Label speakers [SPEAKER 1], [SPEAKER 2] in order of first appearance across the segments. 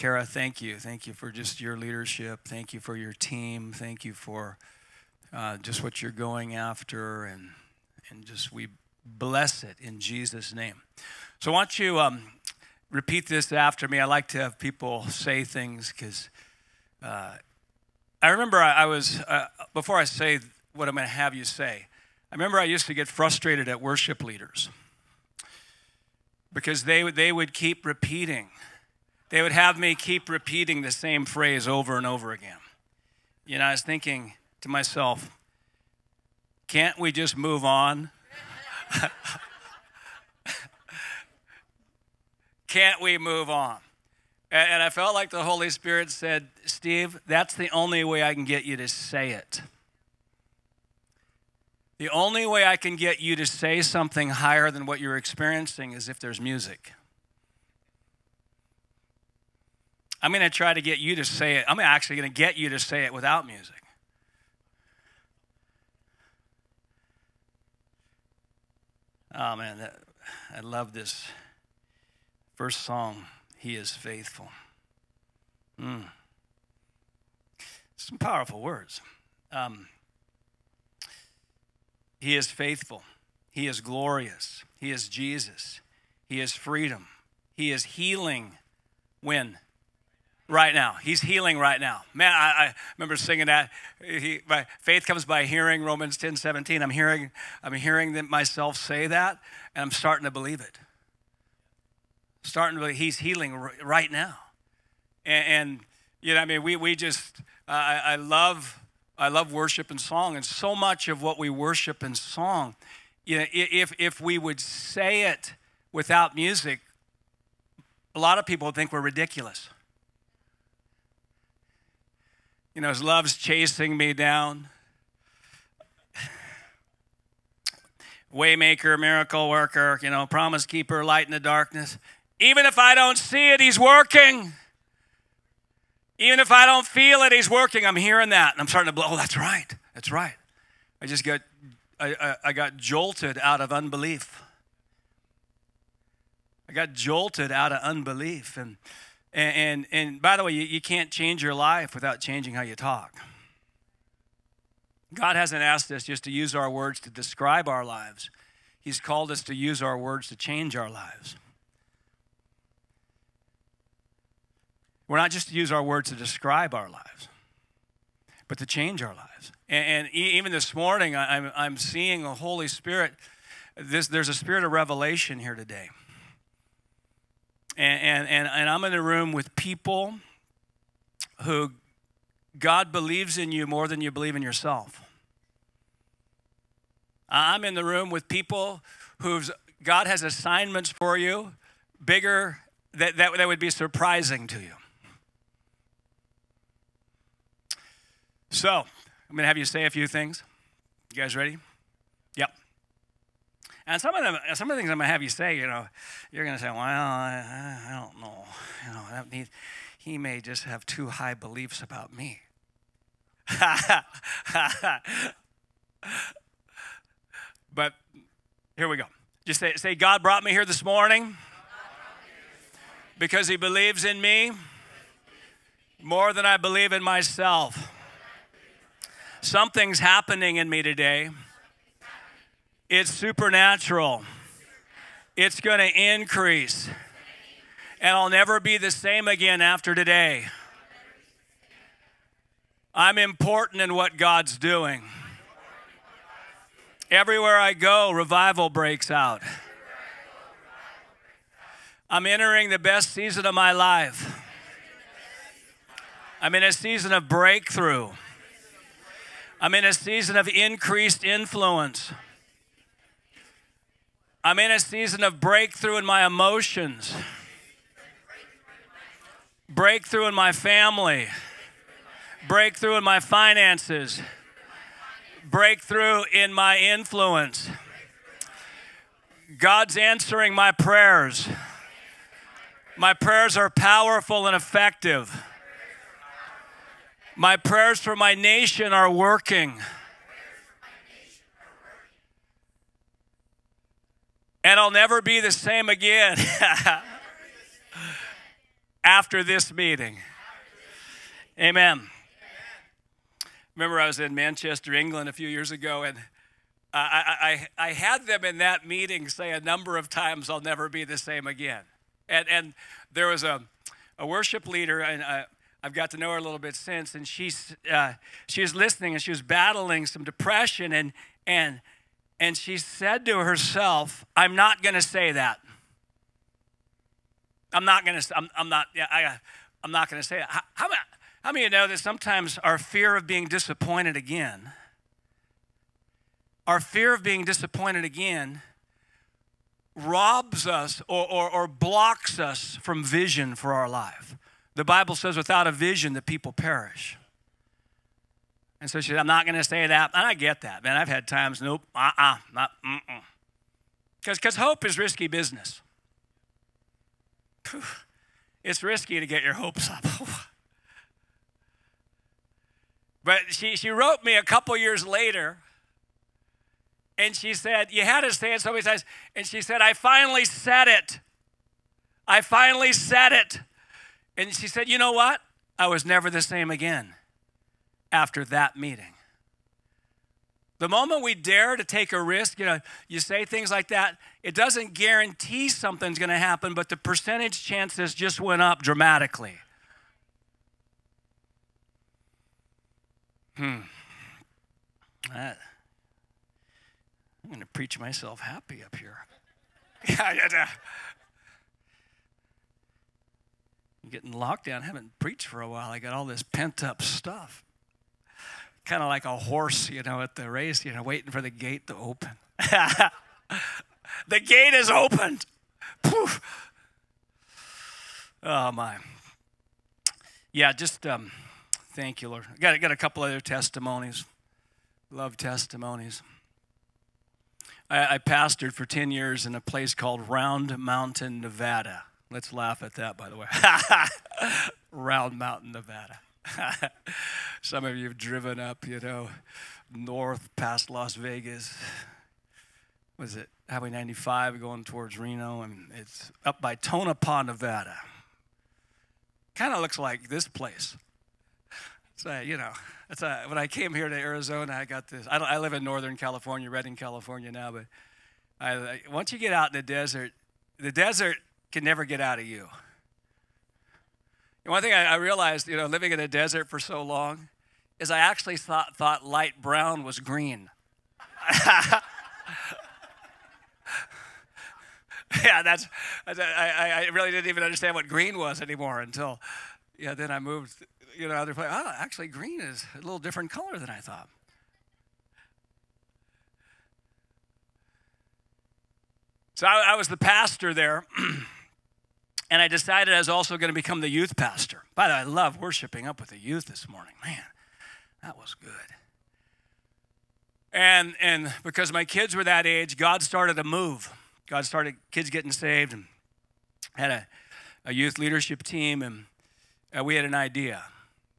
[SPEAKER 1] Kara, thank you. Thank you for just your leadership. Thank you for your team. Thank you for uh, just what you're going after. And, and just we bless it in Jesus' name. So, why don't you um, repeat this after me? I like to have people say things because uh, I remember I, I was, uh, before I say what I'm going to have you say, I remember I used to get frustrated at worship leaders because they, they would keep repeating they would have me keep repeating the same phrase over and over again. You know, I was thinking to myself, can't we just move on? can't we move on? And I felt like the Holy Spirit said, Steve, that's the only way I can get you to say it. The only way I can get you to say something higher than what you're experiencing is if there's music. I'm going to try to get you to say it. I'm actually going to get you to say it without music. Oh man, that, I love this first song. He is faithful. Mm. Some powerful words. Um, he is faithful. He is glorious. He is Jesus. He is freedom. He is healing. When? Right now. He's healing right now. Man, I, I remember singing that. He, faith comes by hearing Romans 10 17. I'm hearing, I'm hearing myself say that, and I'm starting to believe it. Starting to believe he's healing right now. And, and, you know, I mean, we, we just, I, I love, I love worship and song, and so much of what we worship and song, you know, if, if we would say it without music, a lot of people would think we're ridiculous. You know, his love's chasing me down. Waymaker, miracle worker, you know, promise keeper, light in the darkness. Even if I don't see it, he's working. Even if I don't feel it, he's working. I'm hearing that. And I'm starting to blow. Oh, that's right. That's right. I just got I, I, I got jolted out of unbelief. I got jolted out of unbelief. And and, and, and by the way, you, you can't change your life without changing how you talk. God hasn't asked us just to use our words to describe our lives, He's called us to use our words to change our lives. We're not just to use our words to describe our lives, but to change our lives. And, and even this morning, I'm, I'm seeing the Holy Spirit. This, there's a spirit of revelation here today and, and, and I'm in a room with people who God believes in you more than you believe in yourself. I'm in the room with people whose God has assignments for you bigger that, that, that would be surprising to you. So, I'm going to have you say a few things. You guys ready? And some of them, uh, some of the things I'm going to have you say, you know, you're going to say, well, I, I don't know. You know, that he may just have too high beliefs about me. but here we go. Just say, say, God brought me here this morning because he believes in me more than I believe in myself. Something's happening in me today it's supernatural. It's going to increase. And I'll never be the same again after today. I'm important in what God's doing. Everywhere I go, revival breaks out. I'm entering the best season of my life. I'm in a season of breakthrough. I'm in a season of increased influence. I'm in a season of breakthrough in my emotions, breakthrough in my family, breakthrough in my finances, breakthrough in my influence. God's answering my prayers. My prayers are powerful and effective. My prayers for my nation are working. And I'll never be the same again. after this meeting. Amen. Remember, I was in Manchester, England a few years ago, and I, I, I had them in that meeting say a number of times, I'll never be the same again. And, and there was a, a worship leader, and I, I've got to know her a little bit since, and she's, uh, she was listening and she was battling some depression, and, and, and she said to herself, I'm not going to say that. I'm not going to, I'm, I'm not, yeah, I, I'm not going to say. How, how, how many of you know that sometimes our fear of being disappointed again, our fear of being disappointed again, robs us or, or, or blocks us from vision for our life. The Bible says, without a vision, the people perish. And so she said, I'm not going to say that. And I get that, man. I've had times, nope, uh uh-uh, uh, not, mm Because hope is risky business. It's risky to get your hopes up. but she, she wrote me a couple years later, and she said, You had to say it so many times. And she said, I finally said it. I finally said it. And she said, You know what? I was never the same again after that meeting. The moment we dare to take a risk, you know, you say things like that, it doesn't guarantee something's going to happen, but the percentage chances just went up dramatically. Hmm. That, I'm going to preach myself happy up here. yeah, yeah, I'm getting locked down. I haven't preached for a while. I got all this pent up stuff kind of like a horse, you know, at the race, you know, waiting for the gate to open. the gate is opened. Poof. Oh my. Yeah, just um, thank you, Lord. Got got a couple other testimonies. Love testimonies. I, I pastored for ten years in a place called Round Mountain, Nevada. Let's laugh at that, by the way. Round Mountain, Nevada. Some of you have driven up, you know, north past Las Vegas. Was it Highway 95 going towards Reno? And it's up by Tonopah, Nevada. Kind of looks like this place. So, you know, a, when I came here to Arizona, I got this. I, I live in Northern California, Redding, California now, but I, once you get out in the desert, the desert can never get out of you. And one thing I, I realized, you know, living in a desert for so long, is I actually thought, thought light brown was green. yeah, that's, I, I really didn't even understand what green was anymore until, yeah, then I moved, you know, other place. Oh, actually, green is a little different color than I thought. So I, I was the pastor there. And I decided I was also going to become the youth pastor. By the way, I love worshiping up with the youth this morning. Man, that was good. And, and because my kids were that age, God started to move. God started kids getting saved and had a, a youth leadership team, and uh, we had an idea.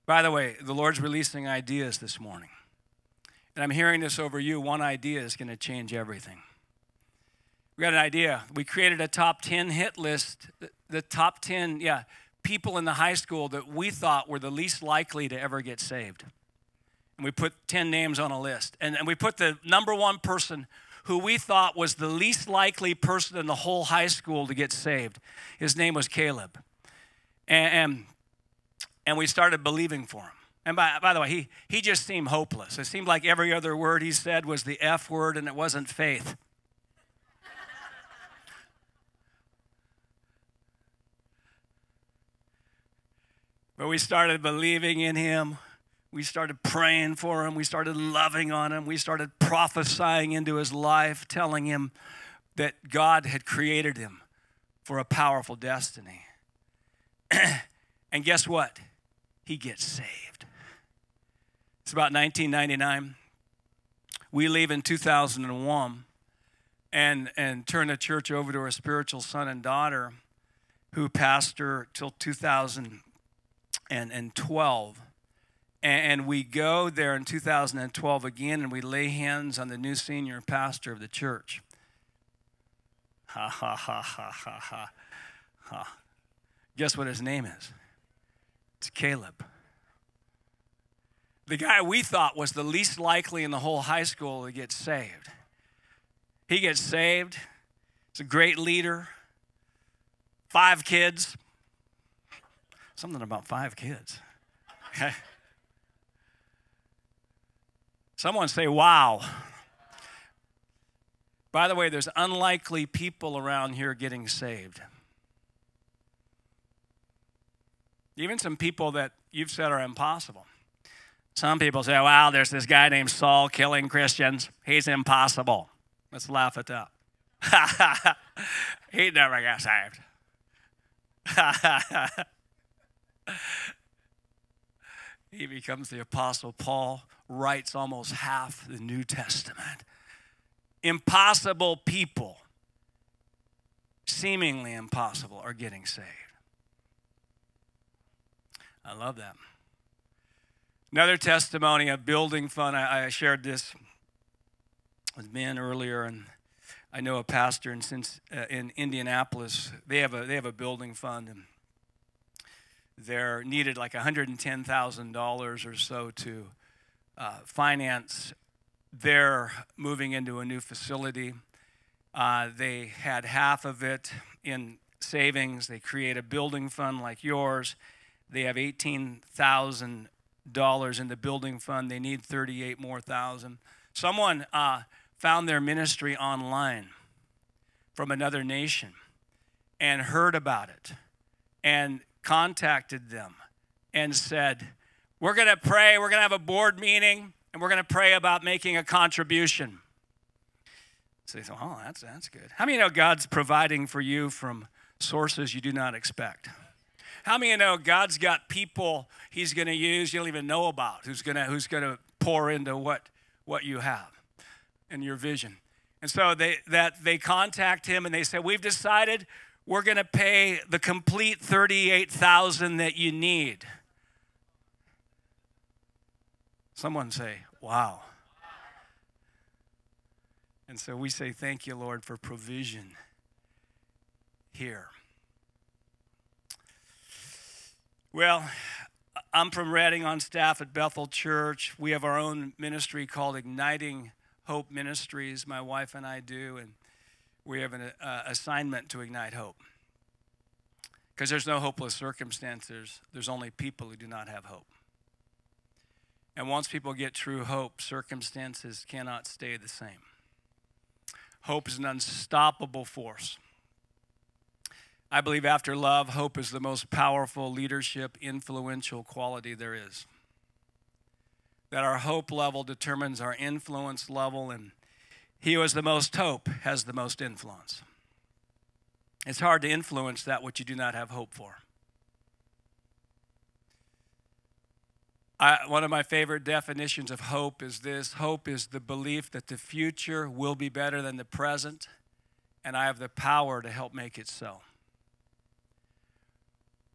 [SPEAKER 1] By the way, the Lord's releasing ideas this morning. And I'm hearing this over you. One idea is going to change everything. We got an idea. We created a top 10 hit list the top 10, yeah, people in the high school that we thought were the least likely to ever get saved. And we put 10 names on a list. And, and we put the number one person who we thought was the least likely person in the whole high school to get saved. His name was Caleb. And, and, and we started believing for him. And by, by the way, he, he just seemed hopeless. It seemed like every other word he said was the F word and it wasn't faith. We started believing in him. We started praying for him. We started loving on him. We started prophesying into his life, telling him that God had created him for a powerful destiny. and guess what? He gets saved. It's about 1999. We leave in 2001 and, and turn the church over to our spiritual son and daughter who pastor till 2000 and, and 12. And, we go there in 2012 again and we lay hands on the new senior pastor of the church. Ha ha ha ha ha ha. ha. Guess what his name is? It's Caleb. The guy we thought was the least likely in the whole high school to get saved. He gets saved. He's a great leader. Five kids. Something about five kids. Someone say, wow. By the way, there's unlikely people around here getting saved. Even some people that you've said are impossible. Some people say, wow, there's this guy named Saul killing Christians. He's impossible. Let's laugh at that. he never got saved. he becomes the Apostle Paul, writes almost half the New Testament. Impossible people, seemingly impossible, are getting saved. I love that. Another testimony of building fund. I, I shared this with men earlier, and I know a pastor in uh, in Indianapolis. They have a they have a building fund, and they're needed like $110,000 or so to uh, finance their moving into a new facility. Uh, they had half of it in savings. They create a building fund like yours. They have $18,000 in the building fund. They need 38 more thousand. Someone uh, found their ministry online from another nation and heard about it and contacted them and said, We're going to pray, we're going to have a board meeting, and we're going to pray about making a contribution. So they thought, Oh, that's, that's good. How many know God's providing for you from sources you do not expect? How many know God's got people He's going to use you don't even know about, who's going to who's going to pour into what what you have and your vision? And so they that they contact him and they say, "We've decided we're going to pay the complete 38,000 that you need. Someone say, wow. And so we say, thank you, Lord, for provision here. Well, I'm from Redding on staff at Bethel Church. We have our own ministry called Igniting Hope Ministries, my wife and I do. And we have an uh, assignment to ignite hope. Because there's no hopeless circumstances, there's only people who do not have hope. And once people get true hope, circumstances cannot stay the same. Hope is an unstoppable force. I believe after love, hope is the most powerful leadership, influential quality there is. That our hope level determines our influence level and he who has the most hope has the most influence. It's hard to influence that which you do not have hope for. I, one of my favorite definitions of hope is this hope is the belief that the future will be better than the present, and I have the power to help make it so.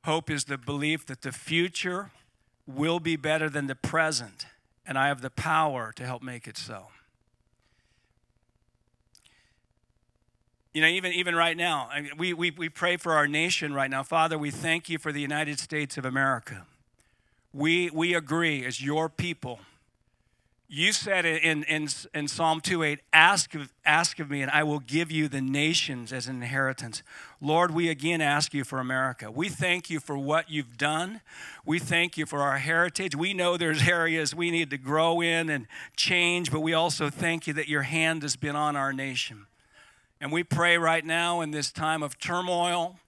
[SPEAKER 1] Hope is the belief that the future will be better than the present, and I have the power to help make it so. You know, even, even right now, we, we, we pray for our nation right now. Father, we thank you for the United States of America. We, we agree as your people. You said in, in, in Psalm 2:8, ask ask of me, and I will give you the nations as an inheritance. Lord, we again ask you for America. We thank you for what you've done. We thank you for our heritage. We know there's areas we need to grow in and change, but we also thank you that your hand has been on our nation. And we pray right now in this time of turmoil,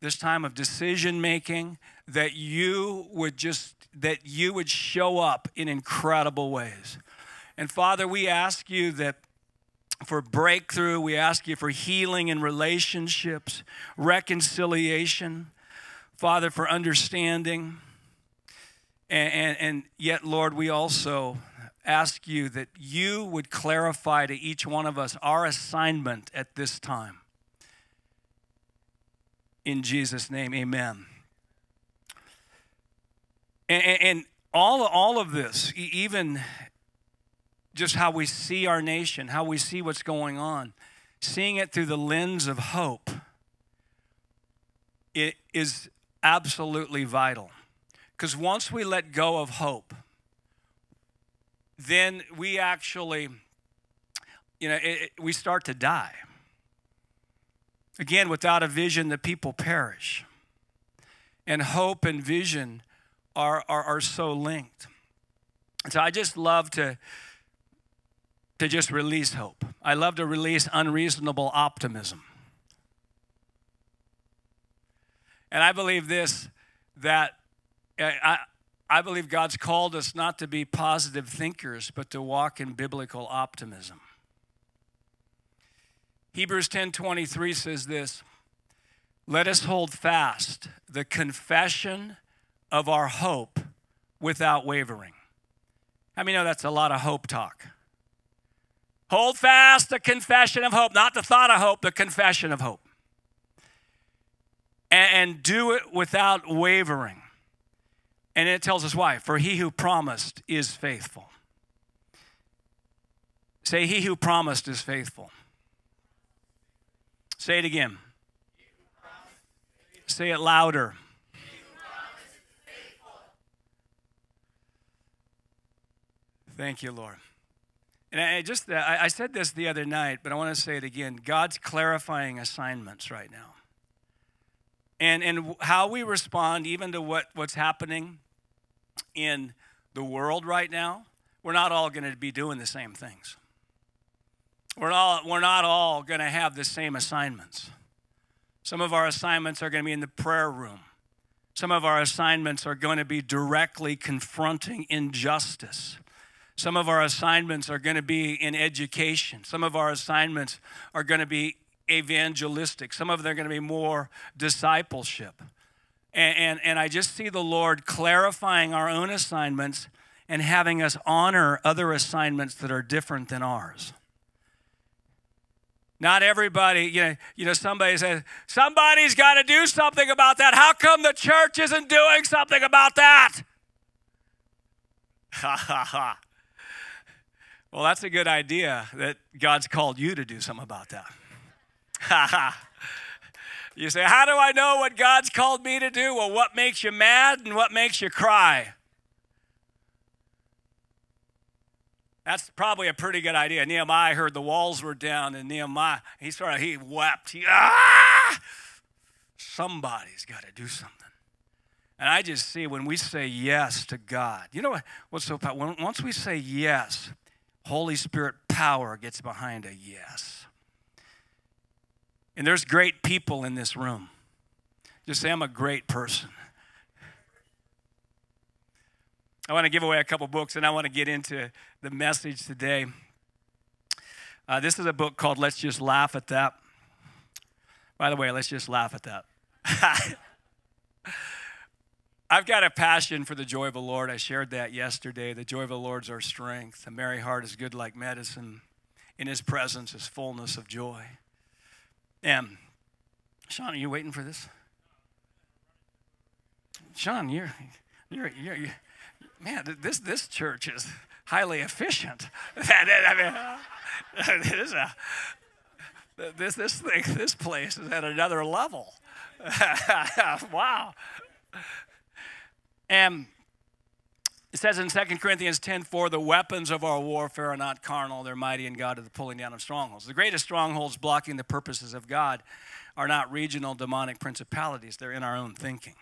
[SPEAKER 1] this time of decision making, that you would just that you would show up in incredible ways. And Father, we ask you that for breakthrough, we ask you for healing in relationships, reconciliation, Father, for understanding. And, and, and yet, Lord, we also ask you that you would clarify to each one of us our assignment at this time. In Jesus' name, amen. And, and all, all of this, even just how we see our nation, how we see what's going on, seeing it through the lens of hope, it is absolutely vital. Because once we let go of hope, then we actually, you know, it, it, we start to die. Again, without a vision, the people perish. And hope and vision are, are, are so linked. So I just love to, to just release hope. I love to release unreasonable optimism. And I believe this that uh, I, I believe God's called us not to be positive thinkers, but to walk in biblical optimism. Hebrews 10:23 says this, "Let us hold fast the confession of our hope without wavering." How many know that's a lot of hope talk? Hold fast the confession of hope, not the thought of hope, the confession of hope. And do it without wavering. And it tells us why. For he who promised is faithful. Say, he who promised is faithful. Say it again. Say it louder. Thank you, Lord. And I just uh, I said this the other night, but I want to say it again. God's clarifying assignments right now. And and how we respond even to what, what's happening in the world right now, we're not all going to be doing the same things. We're, all, we're not all going to have the same assignments. Some of our assignments are going to be in the prayer room. Some of our assignments are going to be directly confronting injustice. Some of our assignments are going to be in education. Some of our assignments are going to be evangelistic. Some of them are going to be more discipleship. And, and, and I just see the Lord clarifying our own assignments and having us honor other assignments that are different than ours. Not everybody, you know, you know, somebody says, somebody's got to do something about that. How come the church isn't doing something about that? Ha ha ha. Well, that's a good idea that God's called you to do something about that. Ha ha. You say, How do I know what God's called me to do? Well, what makes you mad and what makes you cry? That's probably a pretty good idea. Nehemiah heard the walls were down, and Nehemiah, he sort of, he wept. He, ah! Somebody's got to do something. And I just see when we say yes to God, you know what, what's so powerful? Once we say yes, Holy Spirit power gets behind a yes. And there's great people in this room. Just say, I'm a great person. I want to give away a couple books and I want to get into the message today. Uh, this is a book called Let's Just Laugh at That. By the way, let's just laugh at that. I've got a passion for the joy of the Lord. I shared that yesterday. The joy of the Lord is our strength. A merry heart is good like medicine. In his presence is fullness of joy. And Sean, are you waiting for this? Sean, you're, you're, you're, you're man, this, this church is highly efficient. I mean, this, a, this, this thing, this place is at another level. wow. And it says in 2 Corinthians 10 4, the weapons of our warfare are not carnal, they're mighty in God to the pulling down of strongholds. The greatest strongholds blocking the purposes of God are not regional demonic principalities, they're in our own thinking.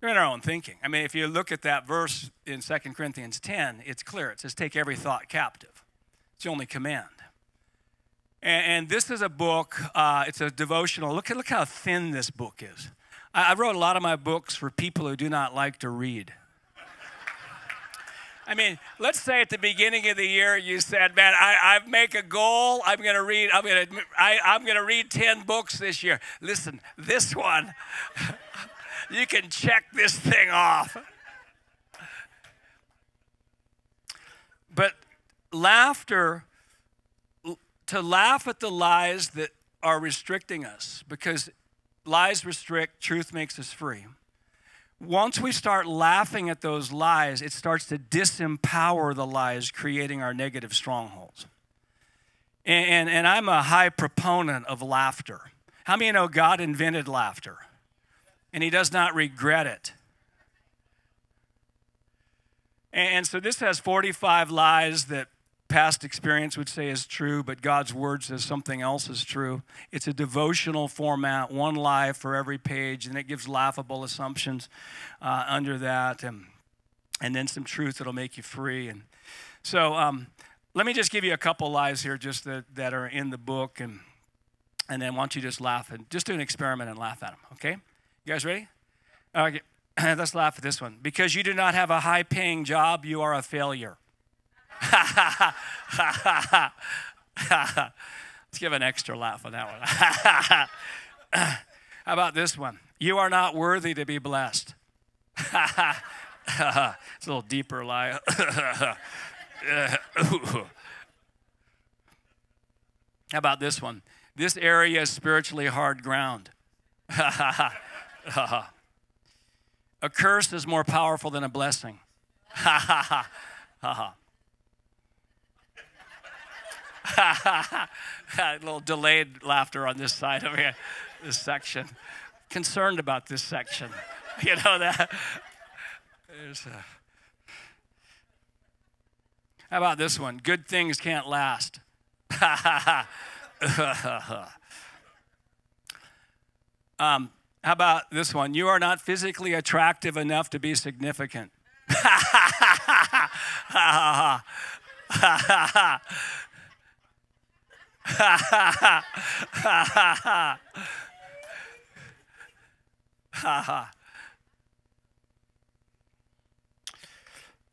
[SPEAKER 1] They're in our own thinking. I mean, if you look at that verse in 2 Corinthians 10, it's clear. It says, Take every thought captive. It's the only command. And, and this is a book, uh, it's a devotional. Look, at, look how thin this book is. I, I wrote a lot of my books for people who do not like to read. I mean, let's say at the beginning of the year you said, "Man, I, I make a goal. I'm going to read. I'm going to. I'm going to read ten books this year." Listen, this one, you can check this thing off. But laughter, to laugh at the lies that are restricting us, because lies restrict, truth makes us free. Once we start laughing at those lies, it starts to disempower the lies, creating our negative strongholds. And, and, and I'm a high proponent of laughter. How many know God invented laughter? and he does not regret it. And so this has 45 lies that past experience would say is true, but God's word says something else is true. It's a devotional format, one lie for every page, and it gives laughable assumptions uh, under that, and, and then some truth that'll make you free. And so um, let me just give you a couple lies here just that, that are in the book, and, and then why don't you just laugh and just do an experiment and laugh at them, okay? You guys ready? Okay. Let's laugh at this one. Because you do not have a high paying job, you are a failure. Let's give an extra laugh on that one. How about this one? You are not worthy to be blessed. it's a little deeper lie. How about this one? This area is spiritually hard ground. a curse is more powerful than a blessing. Ha ha ha. a little delayed laughter on this side of here, this section. Concerned about this section. You know that? There's a, how about this one? Good things can't last. um, how about this one? You are not physically attractive enough to be significant.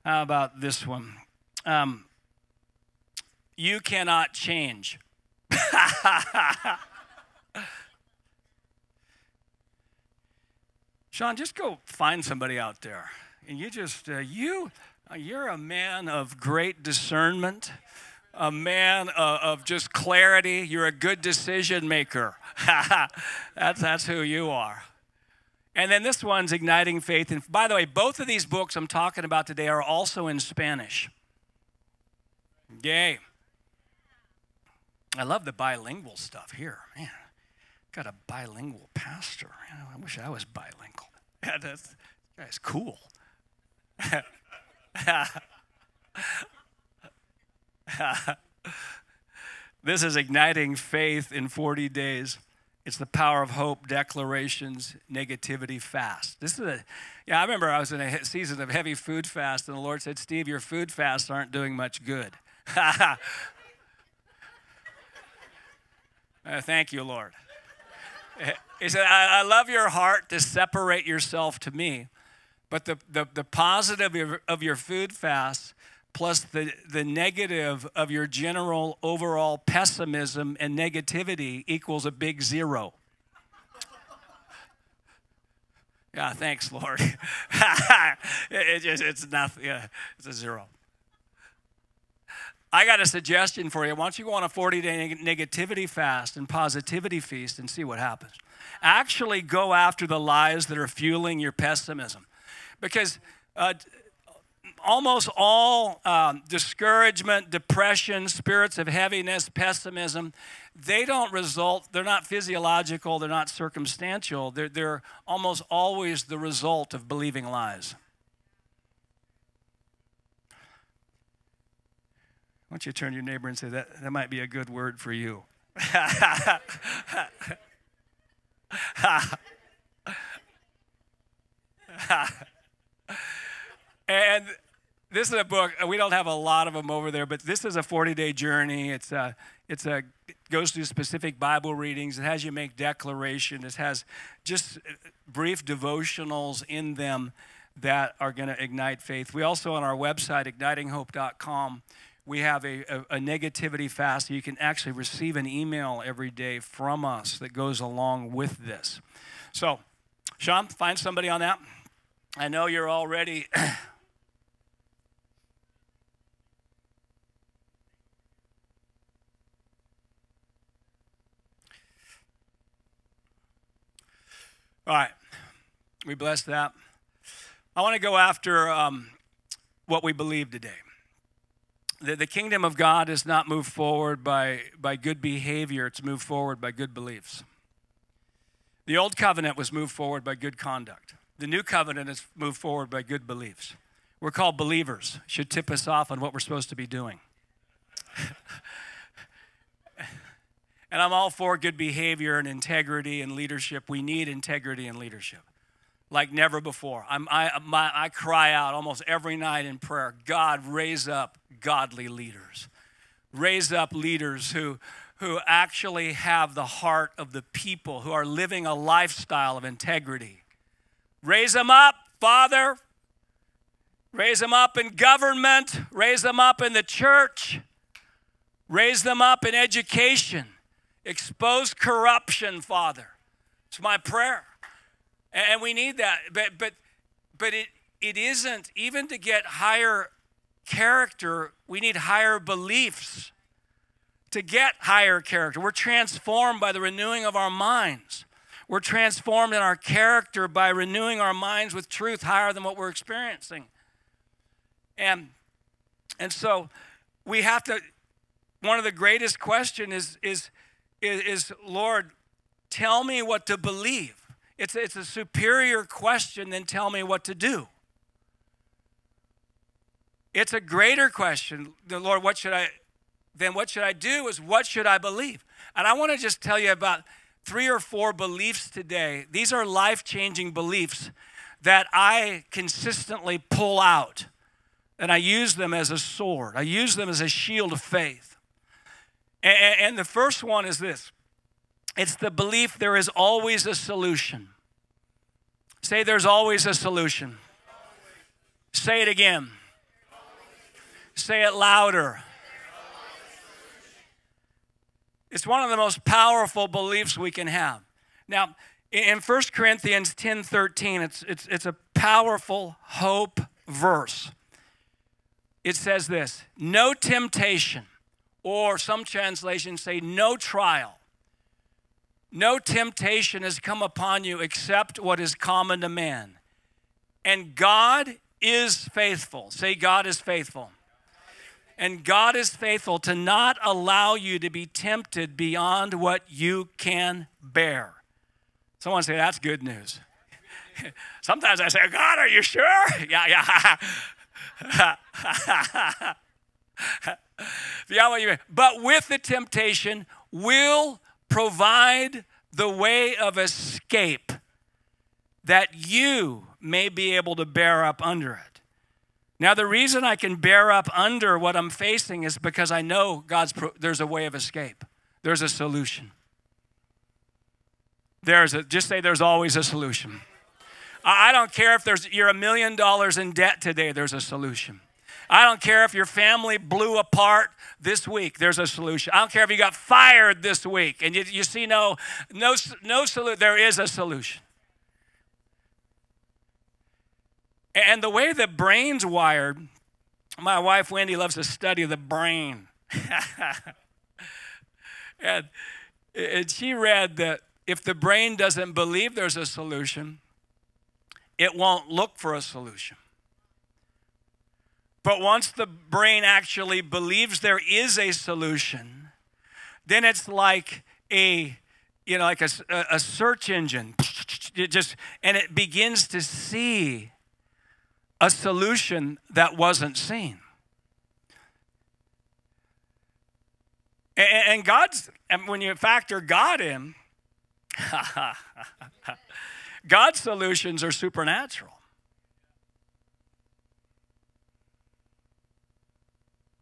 [SPEAKER 1] How about this one? Um, you cannot change. Sean, just go find somebody out there, and you just uh, you uh, you're a man of great discernment a man of, of just clarity. You're a good decision maker. that's, that's who you are. And then this one's Igniting Faith. And by the way, both of these books I'm talking about today are also in Spanish. Yay. I love the bilingual stuff here. Man, got a bilingual pastor. I wish I was bilingual. Yeah, that's, guy's cool. this is igniting faith in 40 days. It's the power of hope, declarations, negativity fast. This is a, yeah, I remember I was in a season of heavy food fast, and the Lord said, Steve, your food fasts aren't doing much good. uh, thank you, Lord. He said, I, I, love your heart to separate yourself to me, but the, the, the positive of your, of your food fast plus the, the negative of your general overall pessimism and negativity equals a big zero. yeah, thanks, Lord. it, it, it's nothing. Yeah, it's a zero. I got a suggestion for you. Why don't you go on a 40 day negativity fast and positivity feast and see what happens? Actually, go after the lies that are fueling your pessimism. Because uh, almost all um, discouragement, depression, spirits of heaviness, pessimism, they don't result, they're not physiological, they're not circumstantial, they're, they're almost always the result of believing lies. Why don't you turn to your neighbor and say, that, that might be a good word for you? and this is a book uh, we don't have a lot of them over there but this is a 40 day journey. It's a it's a it goes through specific bible readings. It has you make declaration. It has just uh, brief devotionals in them that are going to ignite faith. We also on our website ignitinghope.com we have a, a, a negativity fast you can actually receive an email every day from us that goes along with this. So sean find somebody on that. I know you're already All right. We bless that. I want to go after um, what we believe today. The, the kingdom of God is not moved forward by, by good behavior, it's moved forward by good beliefs. The old covenant was moved forward by good conduct. The new covenant is moved forward by good beliefs. We're called believers. Should tip us off on what we're supposed to be doing. and I'm all for good behavior and integrity and leadership. We need integrity and leadership like never before. I'm, I, my, I cry out almost every night in prayer God, raise up godly leaders. Raise up leaders who, who actually have the heart of the people, who are living a lifestyle of integrity. Raise them up, Father. Raise them up in government. Raise them up in the church. Raise them up in education. Expose corruption, Father. It's my prayer. And we need that. But, but, but it, it isn't, even to get higher character, we need higher beliefs to get higher character. We're transformed by the renewing of our minds. We're transformed in our character by renewing our minds with truth higher than what we're experiencing. And, and so we have to, one of the greatest questions is, is, is, is Lord, tell me what to believe. It's, it's a superior question than tell me what to do. It's a greater question. The Lord, what should I then what should I do is what should I believe? And I want to just tell you about three or four beliefs today. These are life-changing beliefs that I consistently pull out. And I use them as a sword. I use them as a shield of faith. And, and the first one is this it's the belief there is always a solution. Say, there's always a solution. Say it again. Say it louder. It's one of the most powerful beliefs we can have. Now, in 1 Corinthians 10 13, it's, it's, it's a powerful hope verse. It says this No temptation, or some translations say, no trial no temptation has come upon you except what is common to man. And God is faithful. Say, God is faithful. And God is faithful to not allow you to be tempted beyond what you can bear. Someone say, That's good news. Sometimes I say, God, are you sure? Yeah, yeah. But with the temptation will provide the way of escape that you may be able to bear up under it. Now, the reason I can bear up under what I'm facing is because I know God's pro- there's a way of escape. There's a solution. There's a, just say there's always a solution. I don't care if there's you're a million dollars in debt today, there's a solution. I don't care if your family blew apart this week, there's a solution. I don't care if you got fired this week and you, you see no, no, no solution, there is a solution. And the way the brain's wired, my wife Wendy loves to study the brain. and, and she read that if the brain doesn't believe there's a solution, it won't look for a solution. But once the brain actually believes there is a solution, then it's like a you know like a, a search engine. It just and it begins to see a solution that wasn't seen. And god's and when you factor god in god's solutions are supernatural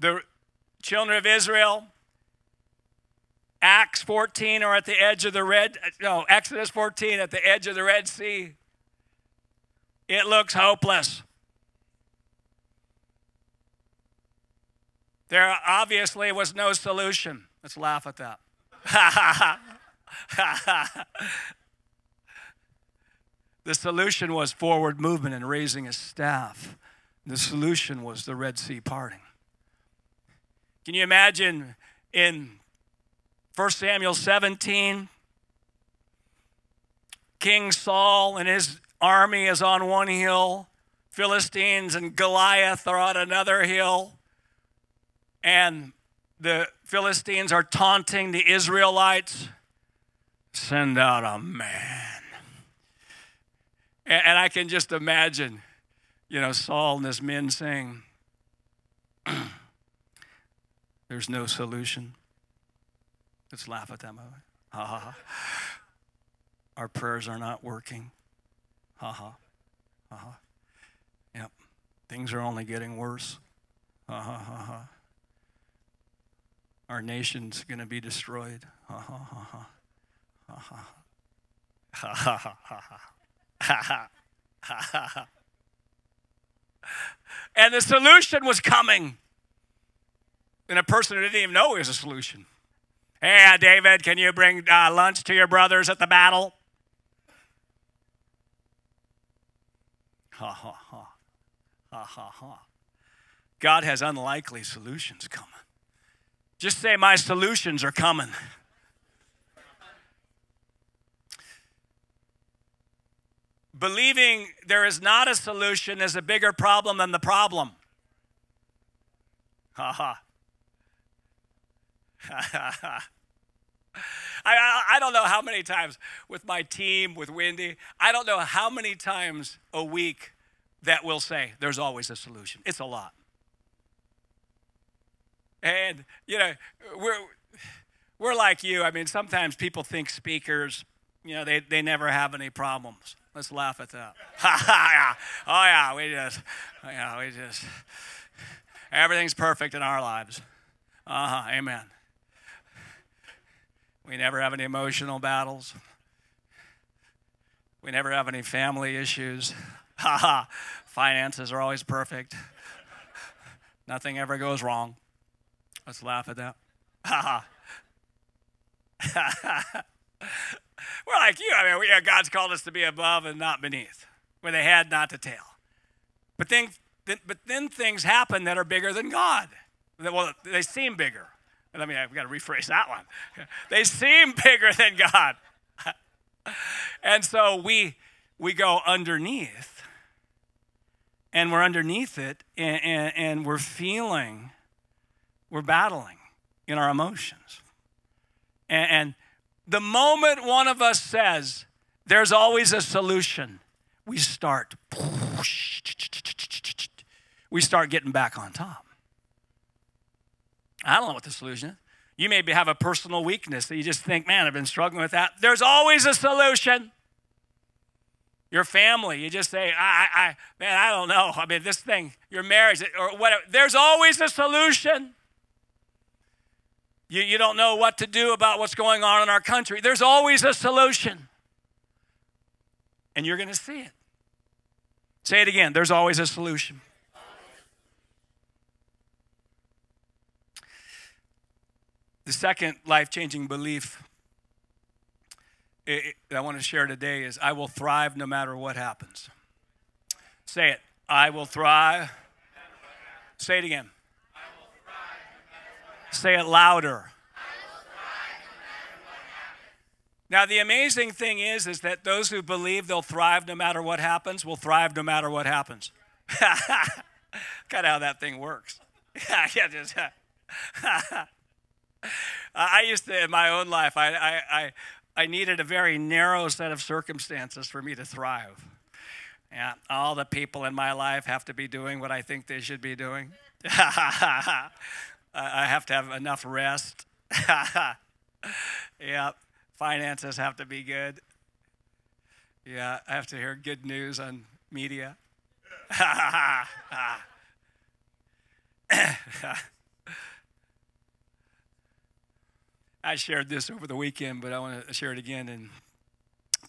[SPEAKER 1] The children of Israel, Acts 14 are at the edge of the Red, no, Exodus 14 at the edge of the Red Sea. It looks hopeless. There obviously was no solution. Let's laugh at that. the solution was forward movement and raising a staff. The solution was the Red Sea parting. Can you imagine in 1 Samuel 17? King Saul and his army is on one hill, Philistines and Goliath are on another hill, and the Philistines are taunting the Israelites. Send out a man. And, I can just imagine, you know, Saul and his men saying, There's no solution. Let's laugh at them. Ha ha ha. Our prayers are not working. Ha ha. Ha ha. Yep. Things are only getting worse. Ha ha ha ha. Our nation's going to be destroyed. Ha ha ha. Ha ha. Ha ha ha ha. Ha ha. Ha ha. And the solution was coming. And a person who didn't even know was a solution. Hey, David, can you bring uh, lunch to your brothers at the battle? Ha ha ha. Ha ha ha. God has unlikely solutions coming. Just say, My solutions are coming. Believing there is not a solution is a bigger problem than the problem. Ha ha. I, I don't know how many times with my team, with Wendy, I don't know how many times a week that we'll say, there's always a solution. It's a lot. And, you know, we're, we're like you. I mean, sometimes people think speakers, you know, they, they never have any problems. Let's laugh at that. oh, yeah, we just, yeah, we just, everything's perfect in our lives. Uh huh, amen. We never have any emotional battles. We never have any family issues. Ha ha. Finances are always perfect. Nothing ever goes wrong. Let's laugh at that. Ha ha. We're like you. I mean, we, uh, God's called us to be above and not beneath, with a head, not the tail. But then, but then things happen that are bigger than God. Well, they seem bigger. Let me, I've got to rephrase that one. They seem bigger than God. and so we, we go underneath, and we're underneath it, and, and, and we're feeling, we're battling in our emotions. And, and the moment one of us says, there's always a solution, we start, we start getting back on top. I don't know what the solution is. You maybe have a personal weakness that you just think, man, I've been struggling with that. There's always a solution. Your family, you just say, I, I, man, I don't know. I mean, this thing, your marriage, or whatever. There's always a solution. You, you don't know what to do about what's going on in our country. There's always a solution. And you're going to see it. Say it again. There's always a solution. The second life changing belief that I want to share today is I will thrive no matter what happens. Say it. I will thrive. Say it again. Say it louder. Now the amazing thing is is that those who believe they'll thrive no matter what happens will thrive no matter what happens. kind of how that thing works. yeah, just I used to, in my own life, I, I, I, I needed a very narrow set of circumstances for me to thrive. Yeah, all the people in my life have to be doing what I think they should be doing. I have to have enough rest. yeah, finances have to be good. Yeah, I have to hear good news on media. I shared this over the weekend, but I want to share it again. And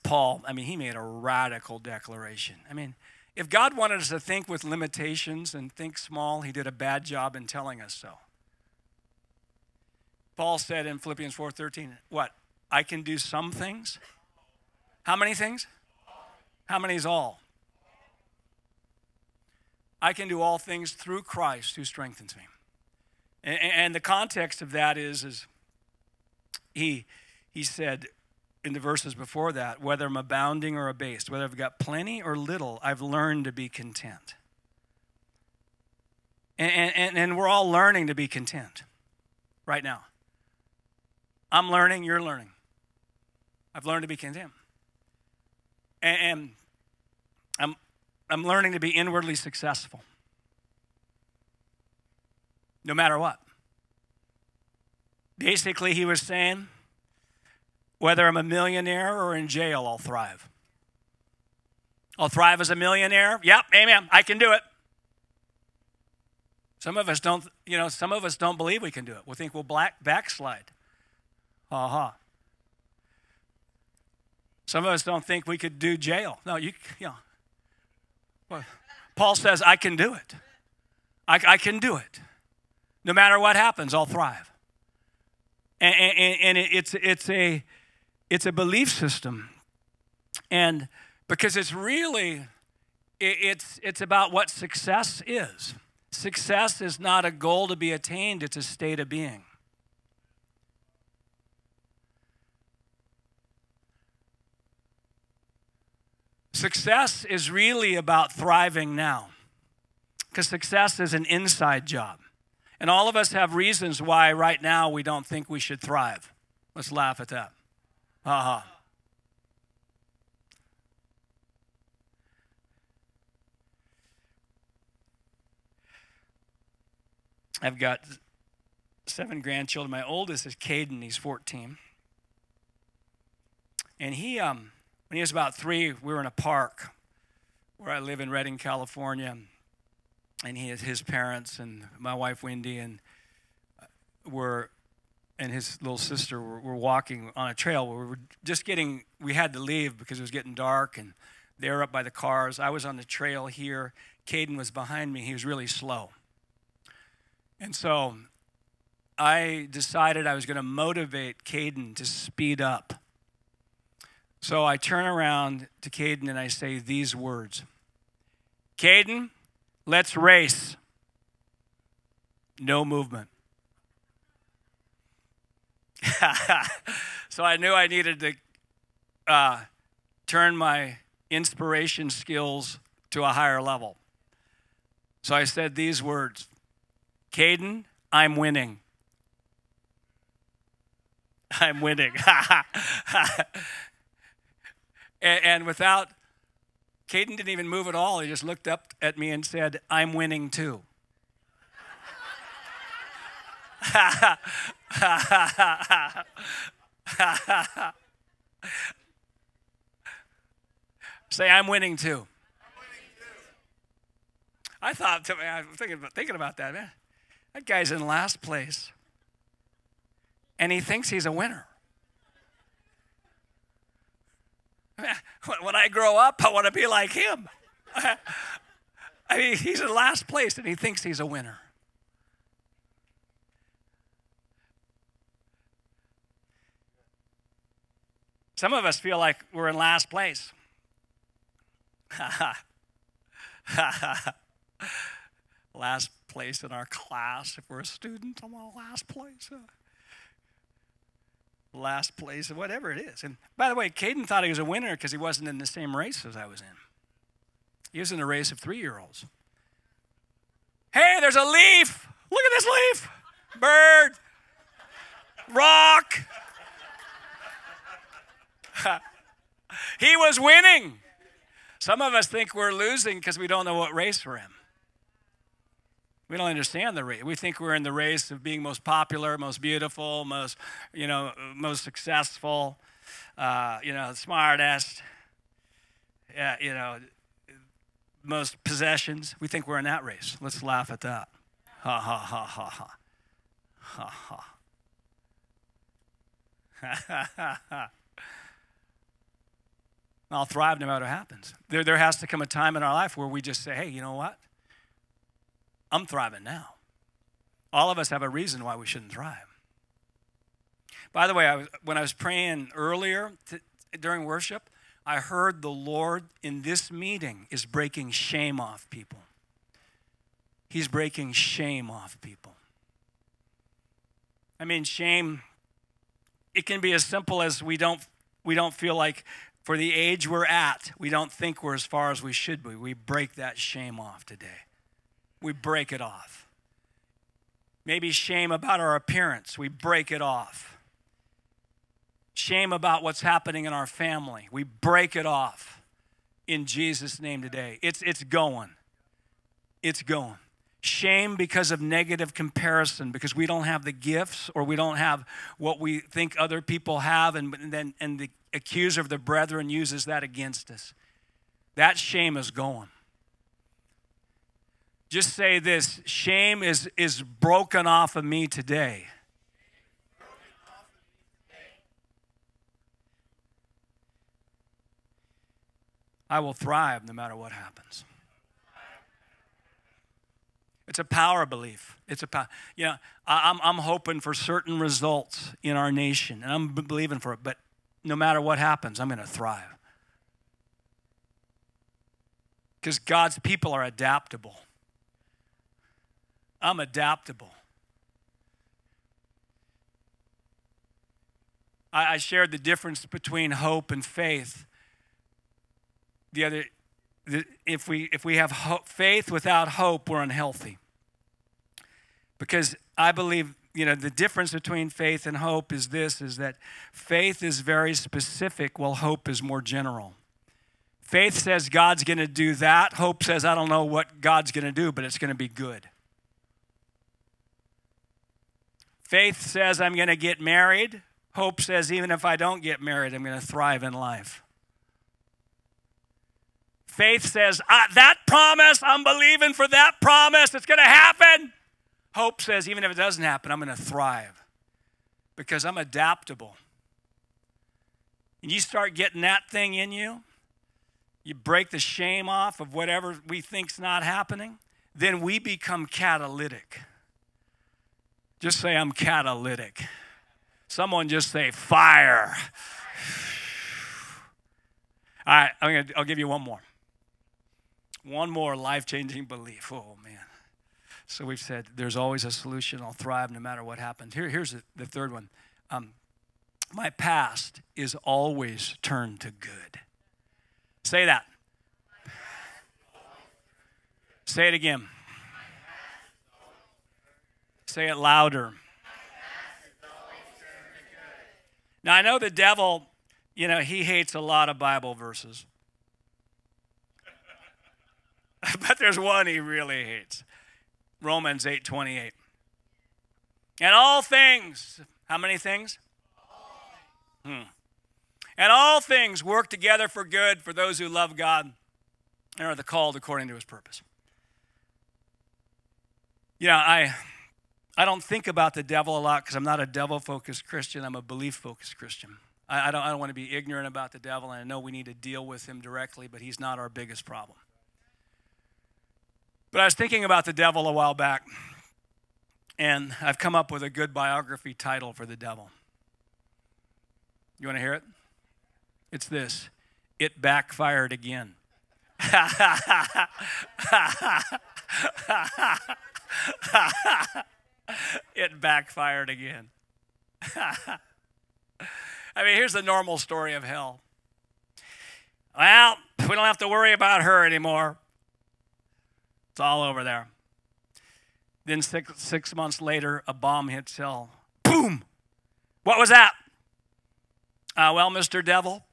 [SPEAKER 1] Paul, I mean, he made a radical declaration. I mean, if God wanted us to think with limitations and think small, he did a bad job in telling us so. Paul said in Philippians 4:13, "What? I can do some things? How many things? How many is all? I can do all things through Christ who strengthens me." And, and the context of that is is he, he said in the verses before that, whether I'm abounding or abased, whether I've got plenty or little, I've learned to be content. And, and, and we're all learning to be content right now. I'm learning, you're learning. I've learned to be content. And, and I'm, I'm learning to be inwardly successful. No matter what. Basically, he was saying, whether I'm a millionaire or in jail, I'll thrive. I'll thrive as a millionaire. Yep, amen. I can do it. Some of us don't, you know, some of us don't believe we can do it. We think we'll black, backslide. Uh-huh. Some of us don't think we could do jail. No, you, you know. Well, Paul says, I can do it. I, I, can do it. No matter what happens, I'll thrive. And, and, and it's, it's, a, it's a belief system. And because it's really, it's, it's about what success is. Success is not a goal to be attained, it's a state of being. Success is really about thriving now, because success is an inside job. And all of us have reasons why right now we don't think we should thrive. Let's laugh at that. Ha ha. I've got seven grandchildren. My oldest is Caden. He's 14. And he, um, when he was about three, we were in a park where I live in Redding, California. And he, his parents and my wife Wendy and uh, were, and his little sister were, were walking on a trail. We were just getting, we had to leave because it was getting dark and they were up by the cars. I was on the trail here. Caden was behind me. He was really slow. And so I decided I was going to motivate Caden to speed up. So I turn around to Caden and I say these words Caden, let's race. No movement. so I knew I needed to uh, turn my inspiration skills to a higher level. So I said these words Caden, I'm winning. I'm winning. and, and, without, Caden didn't even move at all. He just looked up at me and said, I'm winning too. Say, I'm winning too. I thought, I was thinking about, thinking about that, man. That guy's in last place. And he thinks he's a winner. When I grow up, I want to be like him. I mean, he's in last place and he thinks he's a winner. Some of us feel like we're in last place. last place in our class. If we're a student, I'm on last place. Last place, whatever it is. And by the way, Caden thought he was a winner because he wasn't in the same race as I was in. He was in a race of three year olds. Hey, there's a leaf. Look at this leaf. Bird. Rock. he was winning. Some of us think we're losing because we don't know what race we're in. We don't understand the race. We think we're in the race of being most popular, most beautiful, most, you know, most successful, uh, you know, smartest, yeah, you know, most possessions. We think we're in that race. Let's laugh at that. Ha ha ha ha ha ha ha ha ha. Ha ha. I'll thrive no matter what happens. There, there has to come a time in our life where we just say, hey, you know what? I'm thriving now. All of us have a reason why we shouldn't thrive. By the way, I was, when I was praying earlier to, during worship, I heard the Lord in this meeting is breaking shame off people. He's breaking shame off people. I mean, shame, it can be as simple as we don't, we don't feel like for the age we're at, we don't think we're as far as we should be. We break that shame off today we break it off. Maybe shame about our appearance, we break it off. shame about what's happening in our family. We break it off in Jesus' name today. It's, it's going. It's going. Shame because of negative comparison, because we don't have the gifts or we don't have what we think other people have, and, and then and the accuser of the brethren uses that against us. That shame is going. Just say this shame is, is broken off of me today. I will thrive no matter what happens. It's a power belief. It's a power. You know, I'm, I'm hoping for certain results in our nation, and I'm believing for it, but no matter what happens, I'm going to thrive. Because God's people are adaptable. I'm adaptable. I, I shared the difference between hope and faith. The other if we if we have hope, faith without hope we're unhealthy. Because i believe you know the difference between faith and hope is this is that faith is very specific while hope is more general. Faith says god's going to do that. Hope says i don't know what god's going to do but it's going to be good faith says i'm going to get married hope says even if i don't get married i'm going to thrive in life Faith says, that promise, I'm believing for that promise, it's going to happen. Hope says, even if it doesn't happen, I'm going to thrive because I'm adaptable. And you start getting that thing in you, you break the shame off of whatever we think's not happening, then we become catalytic. Just say, I'm catalytic. Someone just say, fire. All right, I'm gonna, I'll give you one more. One more life changing belief. Oh, man. So we've said there's always a solution. I'll thrive no matter what happens. Here, here's the, the third one. Um, my past is always turned to good. Say that. Say it again. Say it louder. Now, I know the devil, you know, he hates a lot of Bible verses. but there's one he really hates. Romans 8:28. And all things, how many things? Hmm. And all things work together for good for those who love God and are the called according to his purpose. You know, I I don't think about the devil a lot because I'm not a devil-focused Christian. I'm a belief-focused Christian. I, I, don't, I don't want to be ignorant about the devil, and I know we need to deal with him directly, but he's not our biggest problem. But I was thinking about the devil a while back, and I've come up with a good biography title for the devil. You want to hear it? It's this It Backfired Again. it backfired again. I mean, here's the normal story of hell. Well, we don't have to worry about her anymore. It's all over there. Then six, six months later, a bomb hits hell. Boom! What was that? Uh, well, Mr. Devil,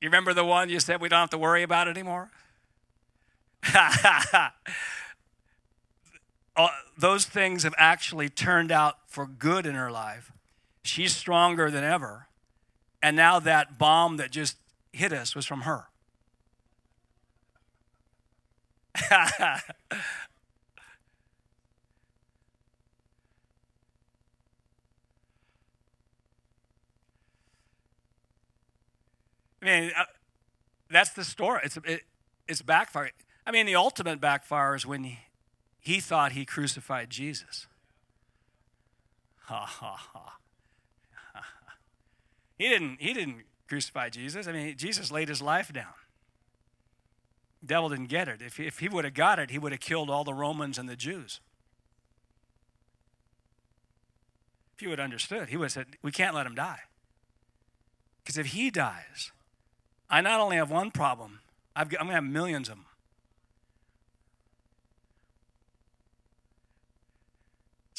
[SPEAKER 1] you remember the one you said we don't have to worry about anymore? uh, those things have actually turned out for good in her life. She's stronger than ever. And now that bomb that just hit us was from her. I mean, uh, that's the story. It's it, it's backfire. I mean, the ultimate backfire is when he, thought he crucified Jesus. Ha ha ha. He didn't. He didn't crucify Jesus. I mean, Jesus laid his life down devil didn't get it. If, if he would have got it, he would have killed all the Romans and the Jews. If he would have understood, he would have said, We can't let him die. Because if he dies, I not only have one problem, got, I'm going to have millions of them.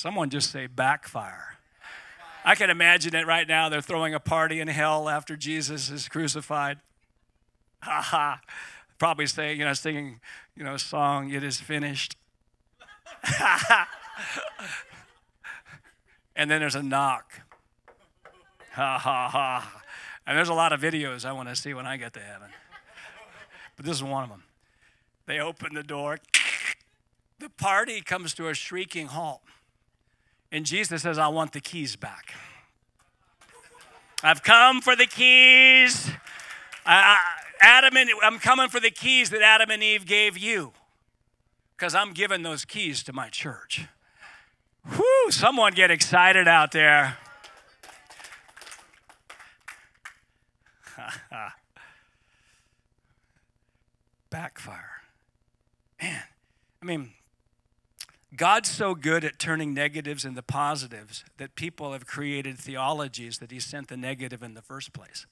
[SPEAKER 1] Someone just say backfire. I can imagine it right now. They're throwing a party in hell after Jesus is crucified. Ha ha. Probably saying, you know, singing, you know, song, it is finished. and then there's a knock. Ha ha ha. And there's a lot of videos I want to see when I get to heaven. But this is one of them. They open the door. The party comes to a shrieking halt. And Jesus says, I want the keys back. I've come for the keys. I, Adam and I'm coming for the keys that Adam and Eve gave you. Because I'm giving those keys to my church. Whoo, someone get excited out there. Backfire. Man, I mean, God's so good at turning negatives into positives that people have created theologies that He sent the negative in the first place.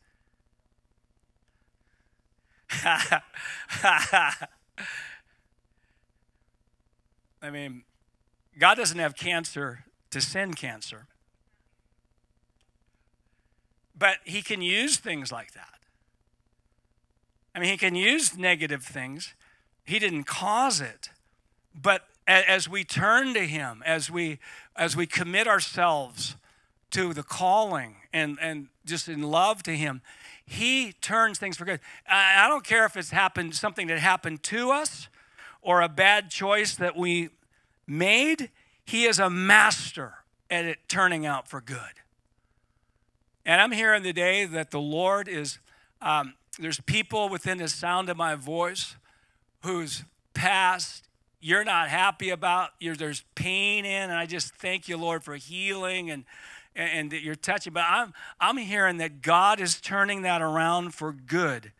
[SPEAKER 1] I mean, God doesn't have cancer to send cancer, but He can use things like that. I mean, He can use negative things. He didn't cause it, but as we turn to him as we as we commit ourselves to the calling and and just in love to him he turns things for good. I, don't care if it's happened something that happened to us or a bad choice that we made he is a master at it turning out for good. And i'm hearing today that the lord is um, there's people within the sound of my voice whose past you're not happy about, there's pain in, and I just thank you, Lord, for healing and and that you're touching. But I'm I'm hearing that God is turning that around for good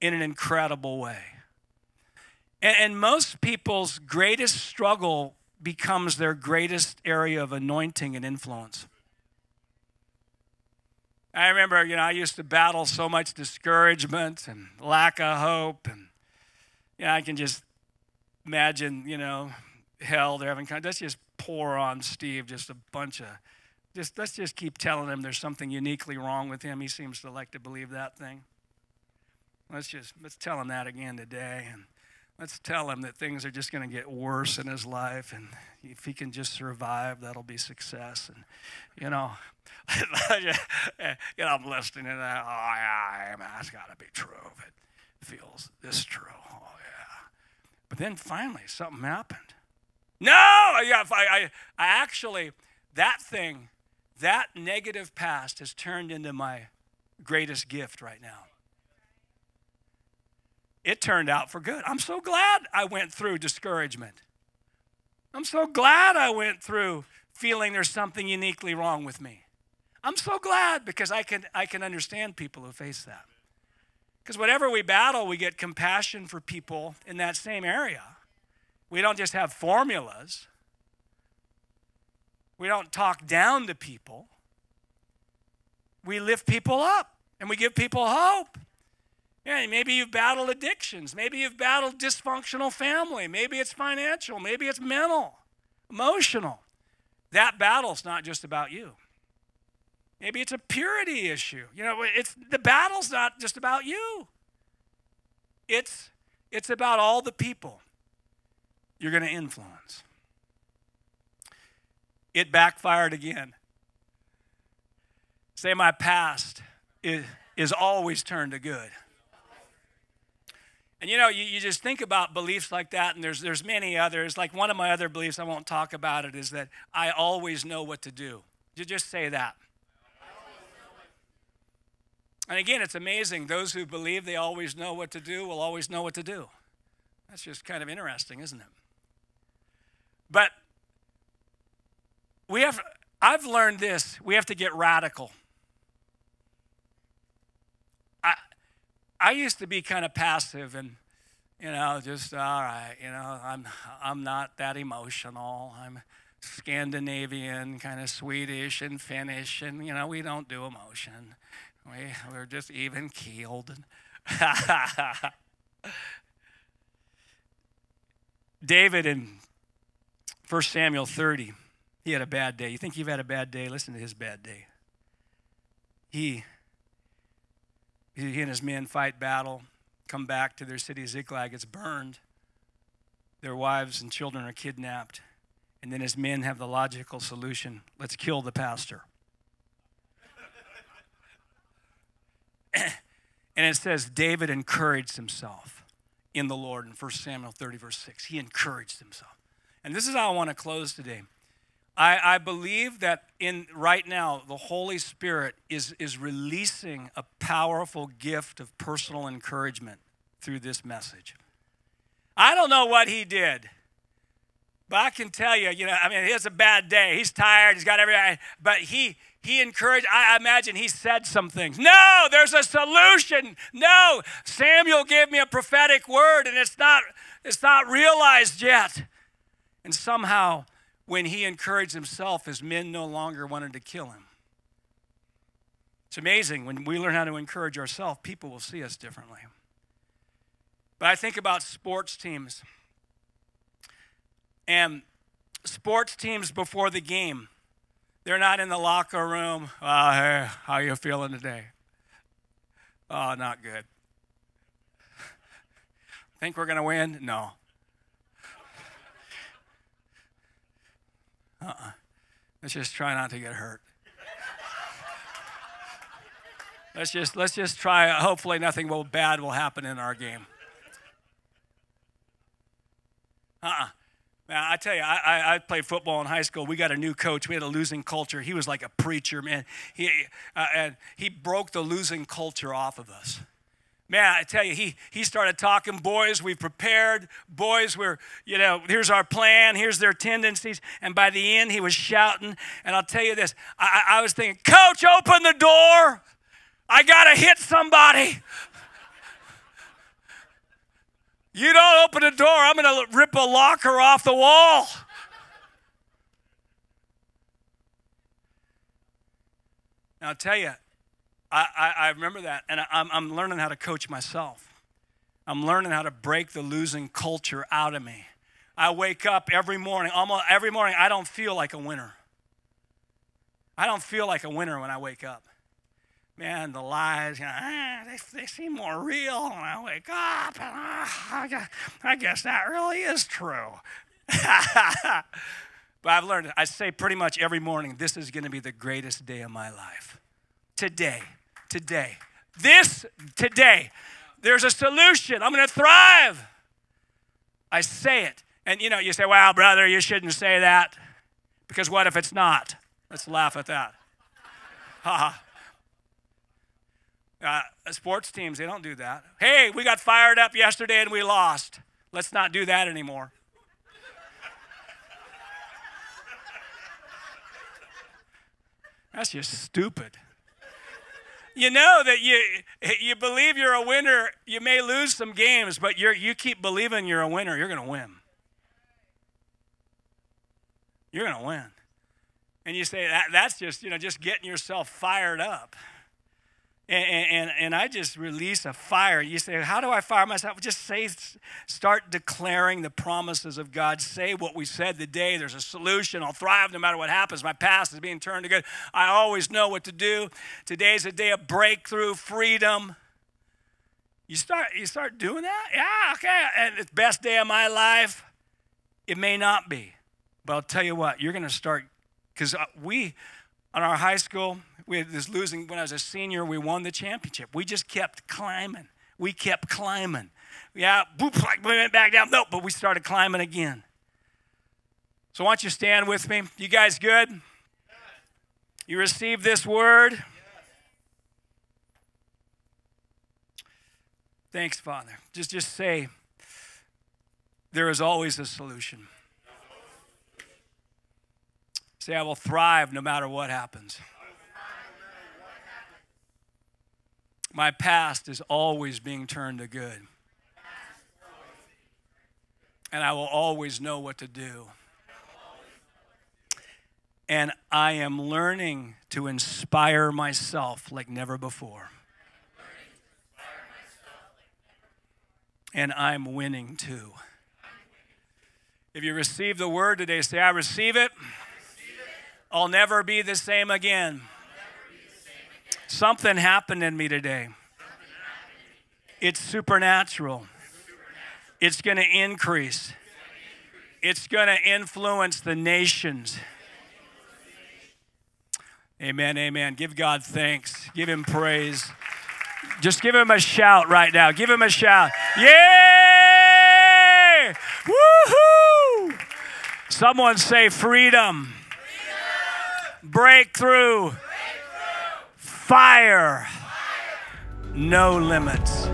[SPEAKER 1] in an incredible way. And, and most people's greatest struggle becomes their greatest area of anointing and influence. I remember, you know, I used to battle so much discouragement and lack of hope, and you know, I can just imagine, you know, hell, they're having, kind. let's just pour on Steve just a bunch of, just let's just keep telling him there's something uniquely wrong with him. He seems to like to believe that thing. Let's just, let's tell him that again today. And let's tell him that things are just going to get worse in his life. And if he can just survive, that'll be success. And, you know, you know, I'm listening to that. Oh, yeah, that's got to be true. If it feels this true. Oh, But then finally, something happened. No, I, I, I actually, that thing, that negative past has turned into my greatest gift right now. It turned out for good. I'm so glad I went through discouragement. I'm so glad I went through feeling there's something uniquely wrong with me. I'm so glad because I can, I can understand people who face that. Because whatever we battle, we get compassion for people in that same area. We don't just have formulas, we don't talk down to people. We lift people up and we give people hope. Yeah, maybe you've battled addictions. Maybe you've battled dysfunctional family. Maybe it's financial. Maybe it's mental, emotional. That battle's not just about you. Maybe it's a purity issue. You know, it's the battle's not just about you. It's it's about all the people you're going to influence. It backfired again. Say my past is, is always turned to good. And you know, you, you just think about beliefs like that, and there's, there's many others. Like one of my other beliefs, I won't talk about it, is that I always know what to do. You just say that. And again, it's amazing. Those who believe they always know what to do will always know what to do. That's just kind of interesting, isn't it? But we have I've learned this. We have to get radical. I I used to be kind of passive and you know, just all right, you know, I'm I'm not that emotional. I'm Scandinavian, kind of Swedish and Finnish, and you know, we don't do emotion. We, we're just even keeled. David in 1 Samuel 30, he had a bad day. You think you've had a bad day? Listen to his bad day. he, he and his men fight battle, come back to their city. Ziklag it's burned. Their wives and children are kidnapped. And then his men have the logical solution let's kill the pastor. and it says David encouraged himself in the Lord in 1 Samuel 30, verse 6. He encouraged himself. And this is how I want to close today. I, I believe that in right now the Holy Spirit is, is releasing a powerful gift of personal encouragement through this message. I don't know what he did. But I can tell you, you know, I mean, he has a bad day. He's tired. He's got every, but he he encouraged. I imagine he said some things. No, there's a solution. No, Samuel gave me a prophetic word, and it's not it's not realized yet. And somehow, when he encouraged himself, his men no longer wanted to kill him. It's amazing when we learn how to encourage ourselves, people will see us differently. But I think about sports teams. And sports teams before the game, they're not in the locker room. Oh, hey, how you feeling today? Oh, not good. Think we're going to win? No. Uh-uh. Let's just try not to get hurt. let's just let's just try. Hopefully, nothing will, bad will happen in our game. Uh-uh. Man, I tell you, I, I, I, played football in high school. We got a new coach. We had a losing culture. He was like a preacher, man. He, uh, and he broke the losing culture off of us. Man, I tell you, he, he started talking, boys, we've prepared. Boys, we're, you know, here's our plan. Here's their tendencies. And by the end, he was shouting. And I'll tell you this I, I was thinking, Coach, open the door. I got to hit somebody. You don't open the door, I'm going to rip a locker off the wall. Now, I'll tell you, I, I, I remember that, and I, I'm, I'm learning how to coach myself. I'm learning how to break the losing culture out of me. I wake up every morning, almost every morning, I don't feel like a winner. I don't feel like a winner when I wake up man, the lies, you know, ah, they, they seem more real when I wake up. And, ah, I, guess, I guess that really is true. but I've learned, I say pretty much every morning, this is going to be the greatest day of my life. Today, today, this, today, there's a solution. I'm going to thrive. I say it. And you know, you say, wow, brother, you shouldn't say that. Because what if it's not? Let's laugh at that. Ha ha. Uh, sports teams, they don't do that. Hey, we got fired up yesterday and we lost. Let's not do that anymore. That's just stupid. You know that you you believe you're a winner. You may lose some games, but you you keep believing you're a winner. You're going to win. You're going to win. And you say that that's just you know just getting yourself fired up. And, and, and, I just release a fire. You say, How do I fire myself? Just say, start declaring the promises of God. Say what we said today. There's a solution. I'll thrive no matter what happens. My past is being turned to good. I always know what to do. Today's a day of breakthrough, freedom. You start, you start doing that? Yeah, okay. And it's best day of my life. It may not be. But I'll tell you what, you're going to start, because uh, we, on our high school, we this losing when I was a senior, we won the championship. We just kept climbing. We kept climbing. Yeah, boop, like we went back down. Nope, but we started climbing again. So why don't you stand with me? You guys good? You received this word? Thanks, Father. Just just say there is always a solution. Say, I will thrive no matter what happens. My past is always being turned to good. And I will always know what to do. And I am learning to inspire myself like never before. And I'm winning too. If you receive the word today, say, I receive it. I'll never be the same again. Something happened in me today. It's supernatural. It's going to increase. It's going to influence the nations. Amen, amen. Give God thanks. Give him praise. Just give him a shout right now. Give him a shout. Yay! Woohoo! Someone say freedom. freedom. Breakthrough. Fire. No limits.